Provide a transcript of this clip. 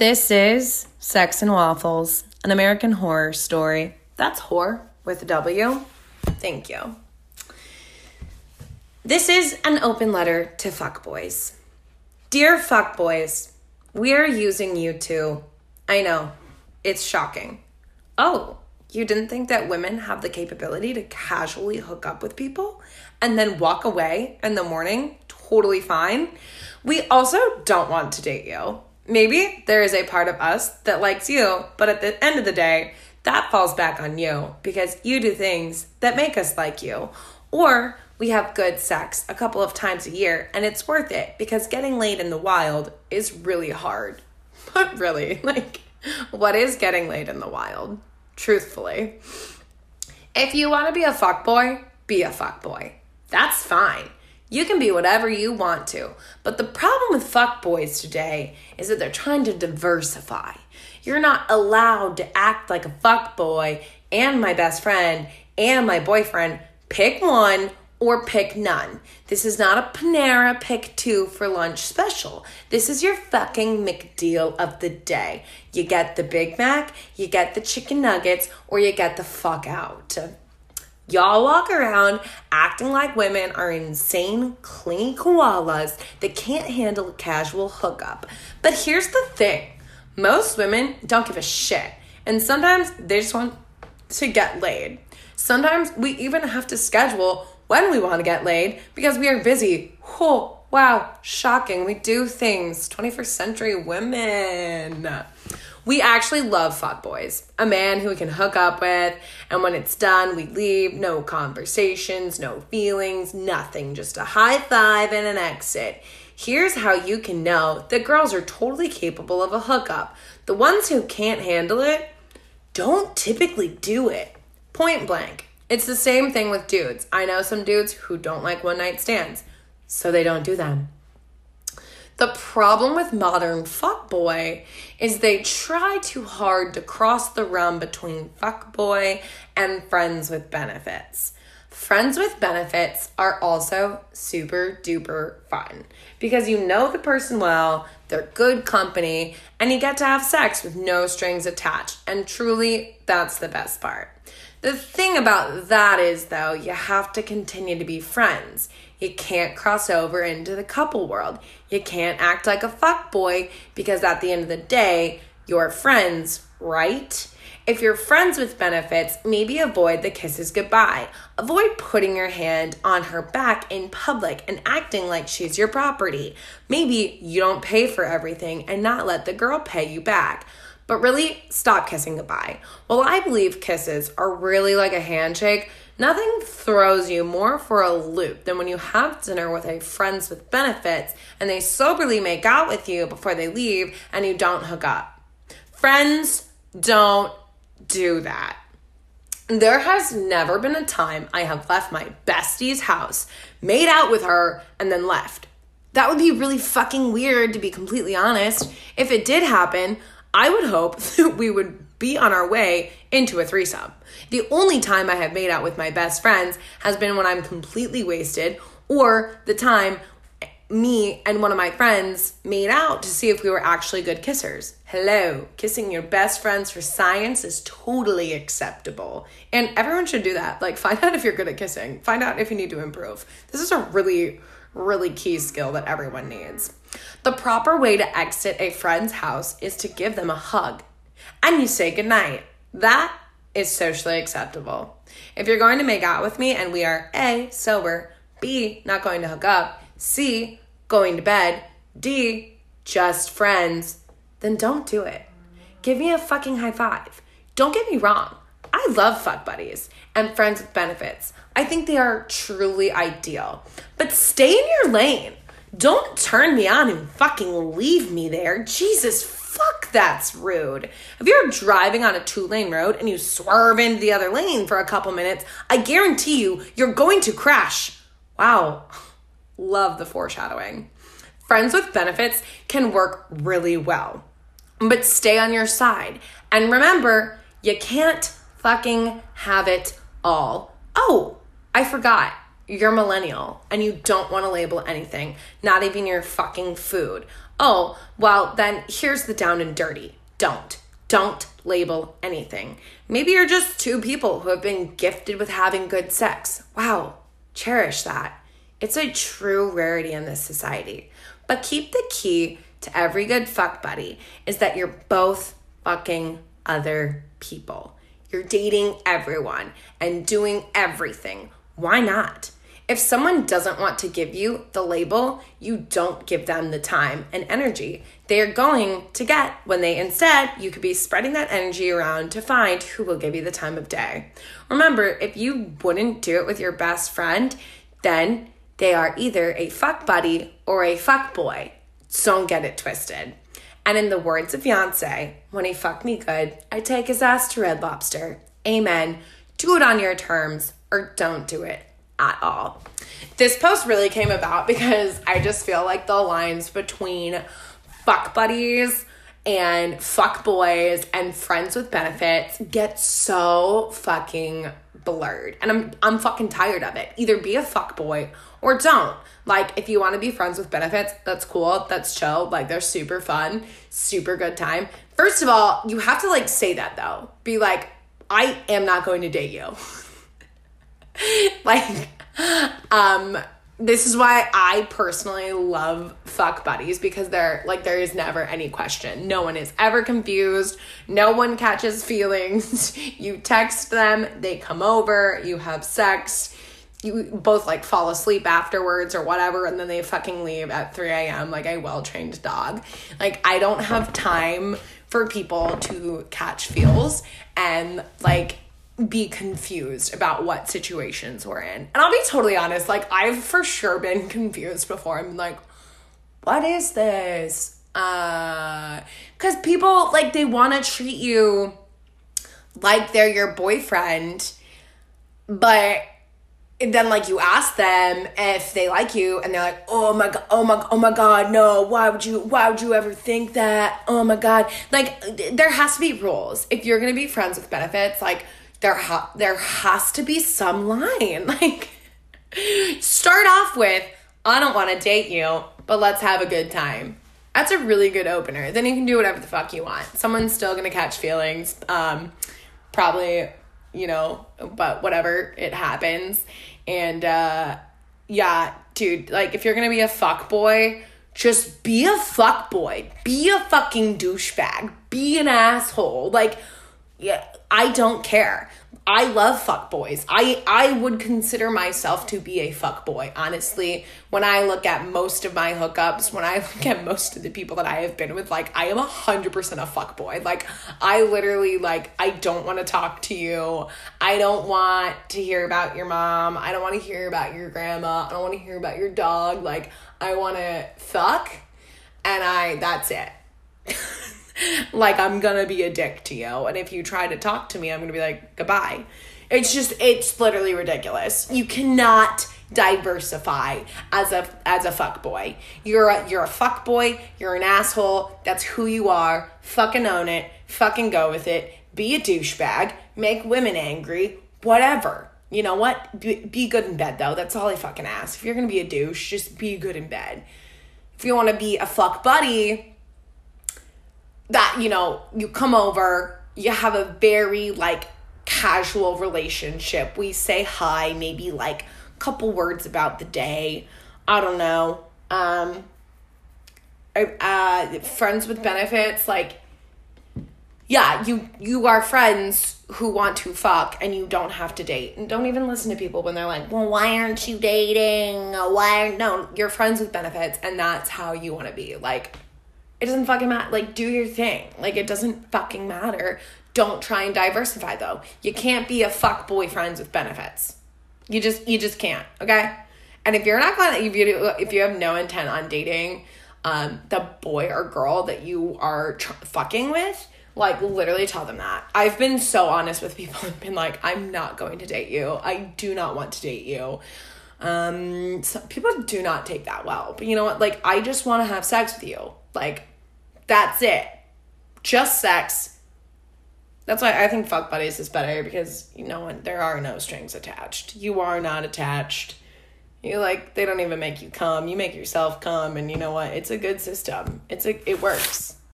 This is Sex and Waffles, an American whore story. That's whore with a W. Thank you. This is an open letter to fuckboys. Dear fuckboys, we are using you too. I know, it's shocking. Oh, you didn't think that women have the capability to casually hook up with people and then walk away in the morning totally fine? We also don't want to date you. Maybe there is a part of us that likes you, but at the end of the day, that falls back on you because you do things that make us like you. Or we have good sex a couple of times a year and it's worth it because getting laid in the wild is really hard. But really, like, what is getting laid in the wild? Truthfully. If you want to be a fuckboy, be a fuckboy. That's fine. You can be whatever you want to. But the problem with fuckboys today is that they're trying to diversify. You're not allowed to act like a fuckboy and my best friend and my boyfriend. Pick one or pick none. This is not a Panera pick two for lunch special. This is your fucking McDeal of the day. You get the Big Mac, you get the chicken nuggets, or you get the fuck out. Y'all walk around acting like women are insane, clingy koalas that can't handle a casual hookup. But here's the thing most women don't give a shit, and sometimes they just want to get laid. Sometimes we even have to schedule when we want to get laid because we are busy. Oh, wow, shocking. We do things. 21st century women. We actually love fuck boys. A man who we can hook up with, and when it's done, we leave. No conversations, no feelings, nothing. Just a high five and an exit. Here's how you can know that girls are totally capable of a hookup. The ones who can't handle it don't typically do it. Point blank. It's the same thing with dudes. I know some dudes who don't like one night stands, so they don't do them. The problem with modern fuckboy is they try too hard to cross the realm between fuckboy and friends with benefits. Friends with benefits are also super duper fun because you know the person well, they're good company, and you get to have sex with no strings attached. And truly, that's the best part. The thing about that is, though, you have to continue to be friends. You can't cross over into the couple world. You can't act like a fuck boy because at the end of the day, you're friends, right? If you're friends with benefits, maybe avoid the kisses goodbye. Avoid putting your hand on her back in public and acting like she's your property. Maybe you don't pay for everything and not let the girl pay you back. But really, stop kissing goodbye. While I believe kisses are really like a handshake, Nothing throws you more for a loop than when you have dinner with a friends with benefits and they soberly make out with you before they leave and you don't hook up. Friends don't do that. There has never been a time I have left my bestie's house, made out with her, and then left. That would be really fucking weird, to be completely honest. If it did happen, I would hope that we would be on our way into a threesome. The only time I have made out with my best friends has been when I'm completely wasted or the time me and one of my friends made out to see if we were actually good kissers. Hello, kissing your best friends for science is totally acceptable. And everyone should do that. Like, find out if you're good at kissing, find out if you need to improve. This is a really, really key skill that everyone needs. The proper way to exit a friend's house is to give them a hug and you say goodnight. That is socially acceptable. If you're going to make out with me and we are A, sober, B, not going to hook up, C, going to bed, D, just friends, then don't do it. Give me a fucking high five. Don't get me wrong. I love fuck buddies and friends with benefits. I think they are truly ideal. But stay in your lane. Don't turn me on and fucking leave me there. Jesus fuck, that's rude. If you're driving on a two lane road and you swerve into the other lane for a couple minutes, I guarantee you, you're going to crash. Wow. Love the foreshadowing. Friends with benefits can work really well, but stay on your side. And remember, you can't fucking have it all. Oh, I forgot you're millennial and you don't want to label anything, not even your fucking food. oh, well, then here's the down and dirty. Don't. Don't label anything. Maybe you're just two people who have been gifted with having good sex. Wow, cherish that. It's a true rarity in this society. But keep the key to every good fuck buddy is that you're both fucking other people. You're dating everyone and doing everything. Why not? If someone doesn't want to give you the label, you don't give them the time and energy they're going to get when they instead you could be spreading that energy around to find who will give you the time of day. Remember, if you wouldn't do it with your best friend, then they are either a fuck buddy or a fuck boy. Don't get it twisted. And in the words of Beyonce, when he fucked me good, I take his ass to Red Lobster. Amen. Do it on your terms or don't do it at all. This post really came about because I just feel like the lines between fuck buddies and fuck boys and friends with benefits get so fucking blurred. And I'm I'm fucking tired of it. Either be a fuck boy or don't. Like if you want to be friends with benefits, that's cool. That's chill. Like they're super fun, super good time. First of all, you have to like say that though. Be like, I am not going to date you. like um this is why I personally love fuck buddies because they're like there is never any question. No one is ever confused. No one catches feelings. you text them, they come over, you have sex, you both like fall asleep afterwards or whatever, and then they fucking leave at 3 a.m. like a well trained dog. Like I don't have time for people to catch feels and like be confused about what situations we're in. And I'll be totally honest, like I've for sure been confused before. I'm like, what is this? Uh cuz people like they want to treat you like they're your boyfriend, but then like you ask them if they like you and they're like oh my god oh my oh my god no why would you why would you ever think that oh my god like there has to be rules if you're gonna be friends with benefits like there ha- there has to be some line. Like start off with I don't want to date you, but let's have a good time. That's a really good opener. Then you can do whatever the fuck you want. Someone's still going to catch feelings. Um probably, you know, but whatever, it happens. And uh yeah, dude, like if you're going to be a fuck boy, just be a fuck boy. Be a fucking douchebag. Be an asshole. Like yeah, I don't care. I love fuck boys. I I would consider myself to be a fuck boy. Honestly, when I look at most of my hookups, when I look at most of the people that I have been with, like I am a hundred percent a fuck boy. Like I literally like I don't want to talk to you. I don't want to hear about your mom. I don't want to hear about your grandma. I don't want to hear about your dog. Like I want to fuck, and I that's it. like I'm gonna be a dick to you. And if you try to talk to me, I'm gonna be like, goodbye. It's just it's literally ridiculous. You cannot diversify as a as a fuck boy. You're a you're a fuck boy, you're an asshole, that's who you are. Fucking own it, fucking go with it. Be a douchebag, make women angry, whatever. You know what? Be, be good in bed though. That's all I fucking ask. If you're gonna be a douche, just be good in bed. If you wanna be a fuck buddy, that you know you come over you have a very like casual relationship. We say hi maybe like a couple words about the day. I don't know. Um uh friends with benefits like yeah you you are friends who want to fuck and you don't have to date. And don't even listen to people when they're like well why aren't you dating? Why no you're friends with benefits and that's how you want to be. Like it doesn't fucking matter. Like, do your thing. Like, it doesn't fucking matter. Don't try and diversify though. You can't be a fuck boyfriends with benefits. You just you just can't. Okay. And if you're not gonna if you if you have no intent on dating, um, the boy or girl that you are tr- fucking with, like literally tell them that. I've been so honest with people and been like, I'm not going to date you. I do not want to date you. Um, people do not take that well. But you know what? Like, I just want to have sex with you. Like, that's it. Just sex. That's why I think fuck buddies is better because you know what? there are no strings attached. You are not attached. You like they don't even make you come. You make yourself come and you know what? It's a good system. It's a it works.